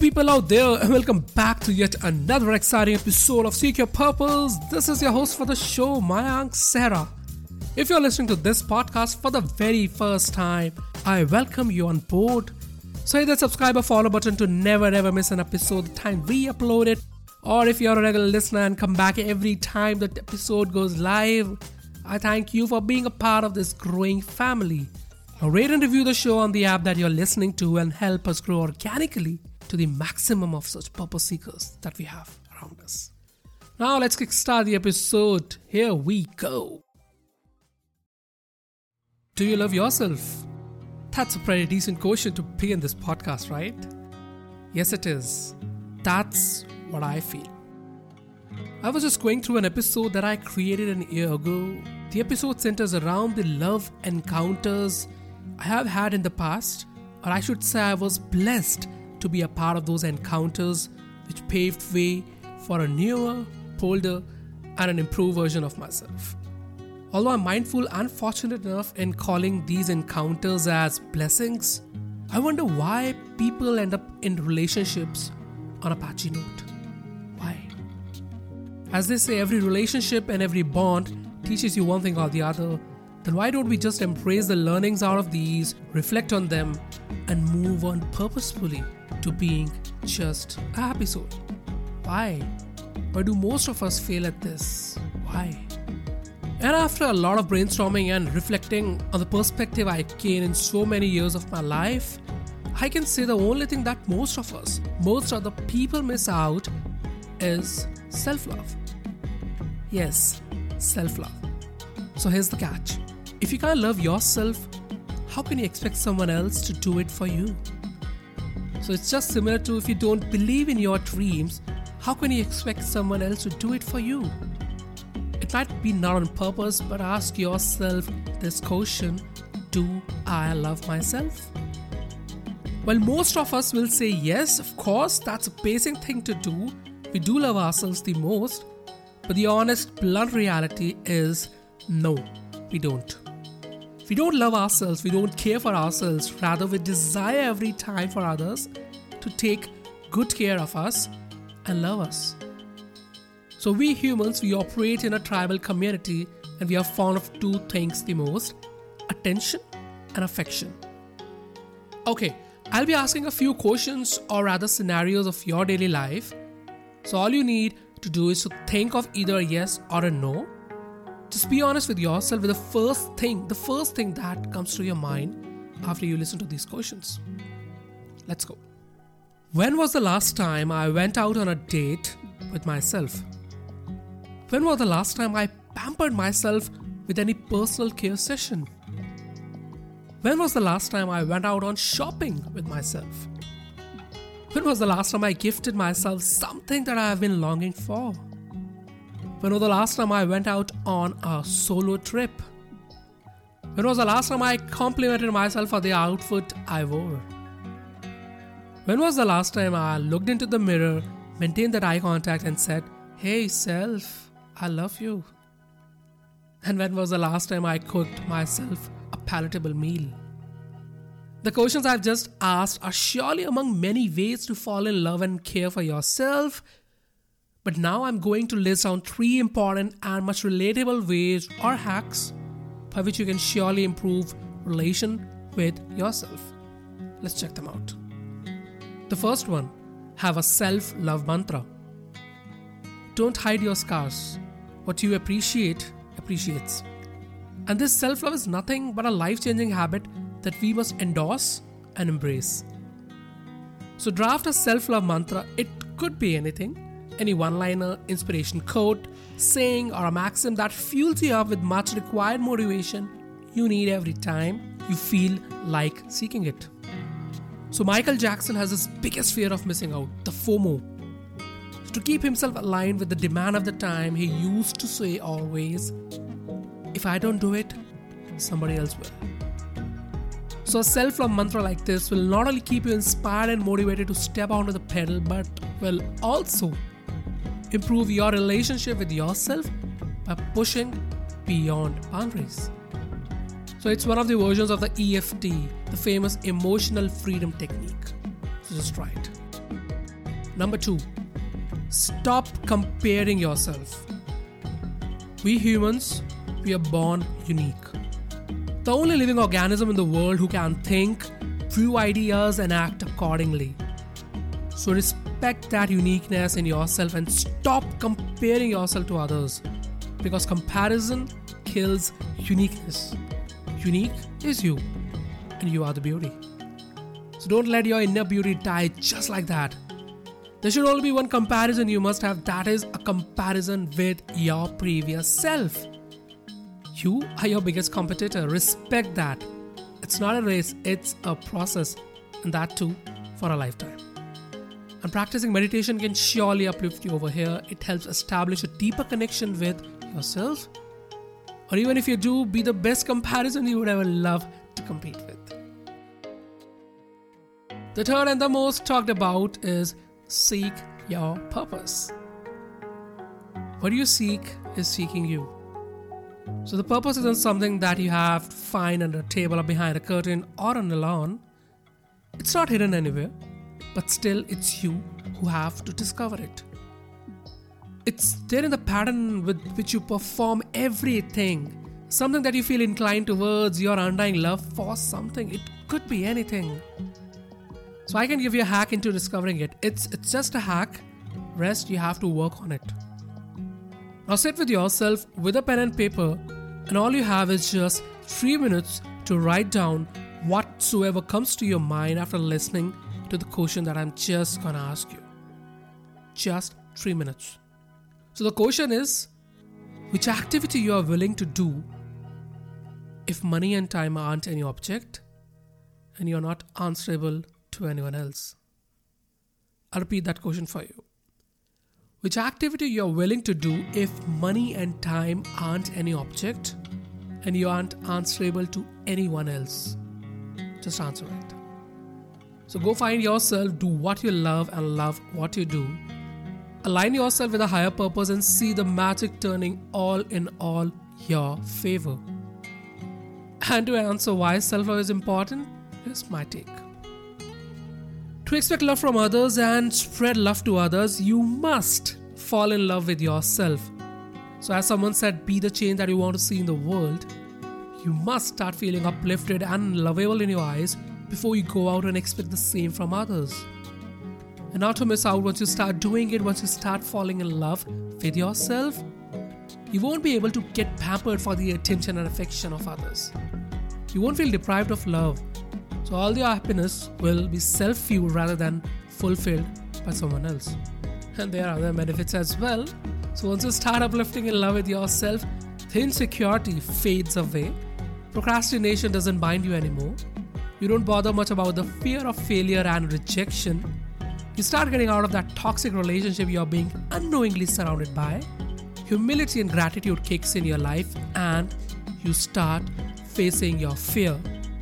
People out there, and welcome back to yet another exciting episode of Seek Your Purpose. This is your host for the show, Mayank Sehra. If you're listening to this podcast for the very first time, I welcome you on board. So hit the subscribe or follow button to never ever miss an episode the time we upload it. Or if you're a regular listener and come back every time the episode goes live, I thank you for being a part of this growing family. Now rate and review the show on the app that you're listening to and help us grow organically to the maximum of such purpose seekers that we have around us. Now let's kickstart the episode. Here we go. Do you love yourself? That's a pretty decent question to be in this podcast, right? Yes, it is. That's what I feel. I was just going through an episode that I created an year ago. The episode centers around the love encounters I have had in the past, or I should say, I was blessed to be a part of those encounters which paved way for a newer, bolder, and an improved version of myself. Although I'm mindful and fortunate enough in calling these encounters as blessings, I wonder why people end up in relationships on a patchy note. Why? As they say, every relationship and every bond teaches you one thing or the other, then why don't we just embrace the learnings out of these, reflect on them, and move on purposefully to being just a happy soul? Why? Why do most of us fail at this? Why? And after a lot of brainstorming and reflecting on the perspective I gained in so many years of my life, I can say the only thing that most of us, most of the people miss out is self love. Yes, self love. So here's the catch if you can't love yourself, how can you expect someone else to do it for you? So it's just similar to if you don't believe in your dreams, how can you expect someone else to do it for you? It might be not on purpose, but ask yourself this question Do I love myself? Well, most of us will say yes, of course, that's a basic thing to do. We do love ourselves the most, but the honest, blunt reality is no, we don't. We don't love ourselves, we don't care for ourselves, rather, we desire every time for others to take good care of us and love us. So, we humans, we operate in a tribal community and we are fond of two things the most attention and affection. Okay, I'll be asking a few questions or rather scenarios of your daily life. So, all you need to do is to think of either a yes or a no just be honest with yourself with the first thing, the first thing that comes to your mind after you listen to these questions. Let's go. When was the last time I went out on a date with myself? When was the last time I pampered myself with any personal care session? When was the last time I went out on shopping with myself? When was the last time I gifted myself something that I have been longing for? When was the last time I went out on a solo trip? When was the last time I complimented myself for the outfit I wore? When was the last time I looked into the mirror, maintained that eye contact, and said, Hey, self, I love you? And when was the last time I cooked myself a palatable meal? The questions I've just asked are surely among many ways to fall in love and care for yourself but now I'm going to list down three important and much relatable ways or hacks by which you can surely improve relation with yourself. Let's check them out. The first one, have a self-love mantra. Don't hide your scars. What you appreciate appreciates. And this self-love is nothing but a life-changing habit that we must endorse and embrace. So draft a self-love mantra. It could be anything any one liner, inspiration quote, saying, or a maxim that fuels you up with much required motivation you need every time you feel like seeking it. So, Michael Jackson has his biggest fear of missing out the FOMO. So to keep himself aligned with the demand of the time, he used to say always, If I don't do it, somebody else will. So, a self love mantra like this will not only keep you inspired and motivated to step onto the pedal, but will also improve your relationship with yourself by pushing beyond boundaries. So it's one of the versions of the EFT, the famous emotional freedom technique. So just try it. Number two, stop comparing yourself. We humans, we are born unique. The only living organism in the world who can think, view ideas, and act accordingly. So respect that uniqueness in yourself and stop comparing yourself to others because comparison kills uniqueness. Unique is you, and you are the beauty. So don't let your inner beauty die just like that. There should only be one comparison you must have that is a comparison with your previous self. You are your biggest competitor. Respect that. It's not a race, it's a process, and that too for a lifetime. And practicing meditation can surely uplift you over here. It helps establish a deeper connection with yourself. Or even if you do, be the best comparison you would ever love to compete with. The third and the most talked about is seek your purpose. What you seek is seeking you. So the purpose isn't something that you have to find under a table or behind a curtain or on the lawn. It's not hidden anywhere but still it's you who have to discover it. It's there in the pattern with which you perform everything. Something that you feel inclined towards, your undying love for something. It could be anything. So I can give you a hack into discovering it. It's it's just a hack. Rest you have to work on it. Now sit with yourself with a pen and paper, and all you have is just three minutes to write down whatsoever comes to your mind after listening to the question that I'm just gonna ask you. Just three minutes. So the question is which activity you are willing to do if money and time aren't any object and you're not answerable to anyone else? I'll repeat that question for you. Which activity you're willing to do if money and time aren't any object and you aren't answerable to anyone else? Just answer it. So go find yourself, do what you love, and love what you do. Align yourself with a higher purpose and see the magic turning all in all your favor. And to answer why self love is important, here's my take. To expect love from others and spread love to others, you must fall in love with yourself. So, as someone said, be the change that you want to see in the world. You must start feeling uplifted and lovable in your eyes before you go out and expect the same from others. And not to miss out once you start doing it, once you start falling in love with yourself, you won't be able to get pampered for the attention and affection of others. You won't feel deprived of love. So all your happiness will be self fueled rather than fulfilled by someone else. And there are other benefits as well. So once you start uplifting in love with yourself, the insecurity fades away. Procrastination doesn't bind you anymore. You don't bother much about the fear of failure and rejection. You start getting out of that toxic relationship you're being unknowingly surrounded by. Humility and gratitude kicks in your life and you start facing your fear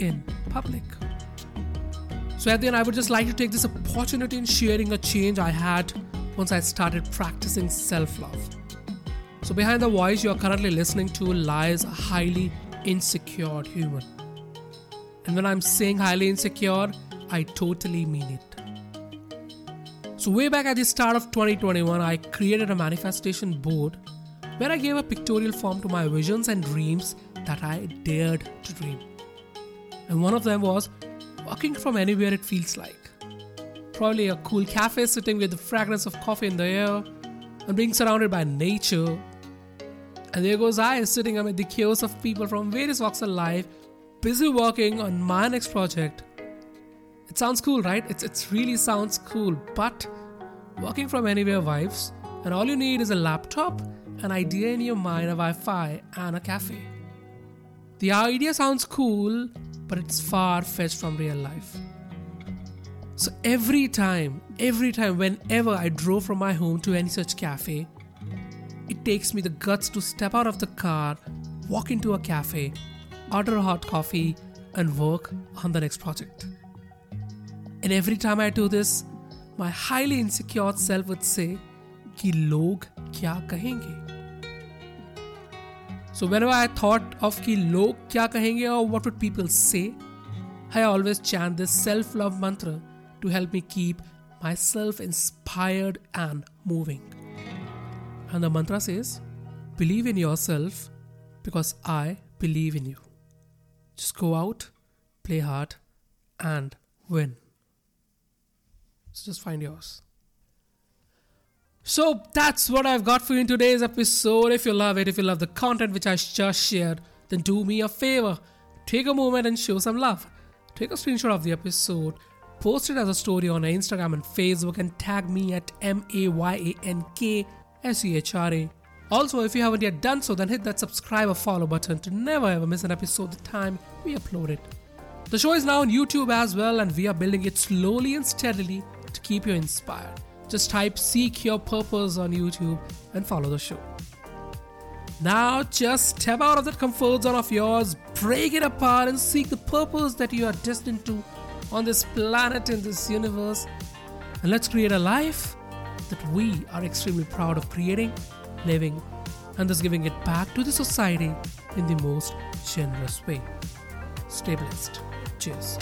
in public. So at the end, I would just like to take this opportunity in sharing a change I had once I started practicing self-love. So behind the voice you're currently listening to lies a highly insecure human. And when I'm saying highly insecure, I totally mean it. So, way back at the start of 2021, I created a manifestation board where I gave a pictorial form to my visions and dreams that I dared to dream. And one of them was walking from anywhere it feels like. Probably a cool cafe sitting with the fragrance of coffee in the air and being surrounded by nature. And there goes I sitting amid the chaos of people from various walks of life busy working on my next project. It sounds cool, right? It's, it really sounds cool, but working from anywhere vibes, and all you need is a laptop, an idea in your mind, a Wi Fi, and a cafe. The idea sounds cool, but it's far fetched from real life. So every time, every time, whenever I drove from my home to any such cafe, it takes me the guts to step out of the car, walk into a cafe, order a hot coffee, and work on the next project. And every time I do this, my highly insecure self would say, कि लोग क्या कहेंगे So whenever I thought of कि लोग क्या कहेंगे or what would people say, I always chant this self-love mantra to help me keep myself inspired and moving. And the mantra says, Believe in yourself because I believe in you. Just go out, play hard, and win. So just find yours. So that's what I've got for you in today's episode. If you love it, if you love the content which I just shared, then do me a favor. Take a moment and show some love. Take a screenshot of the episode, post it as a story on Instagram and Facebook, and tag me at M A Y A N K S E H R A. Also, if you haven't yet done so, then hit that subscribe or follow button to never ever miss an episode the time we upload it. The show is now on YouTube as well, and we are building it slowly and steadily to keep you inspired. Just type Seek Your Purpose on YouTube and follow the show. Now, just step out of that comfort zone of yours, break it apart, and seek the purpose that you are destined to on this planet, in this universe. And let's create a life that we are extremely proud of creating, living, and thus giving it back to the society in the most generous way. Stay blessed. Cheers.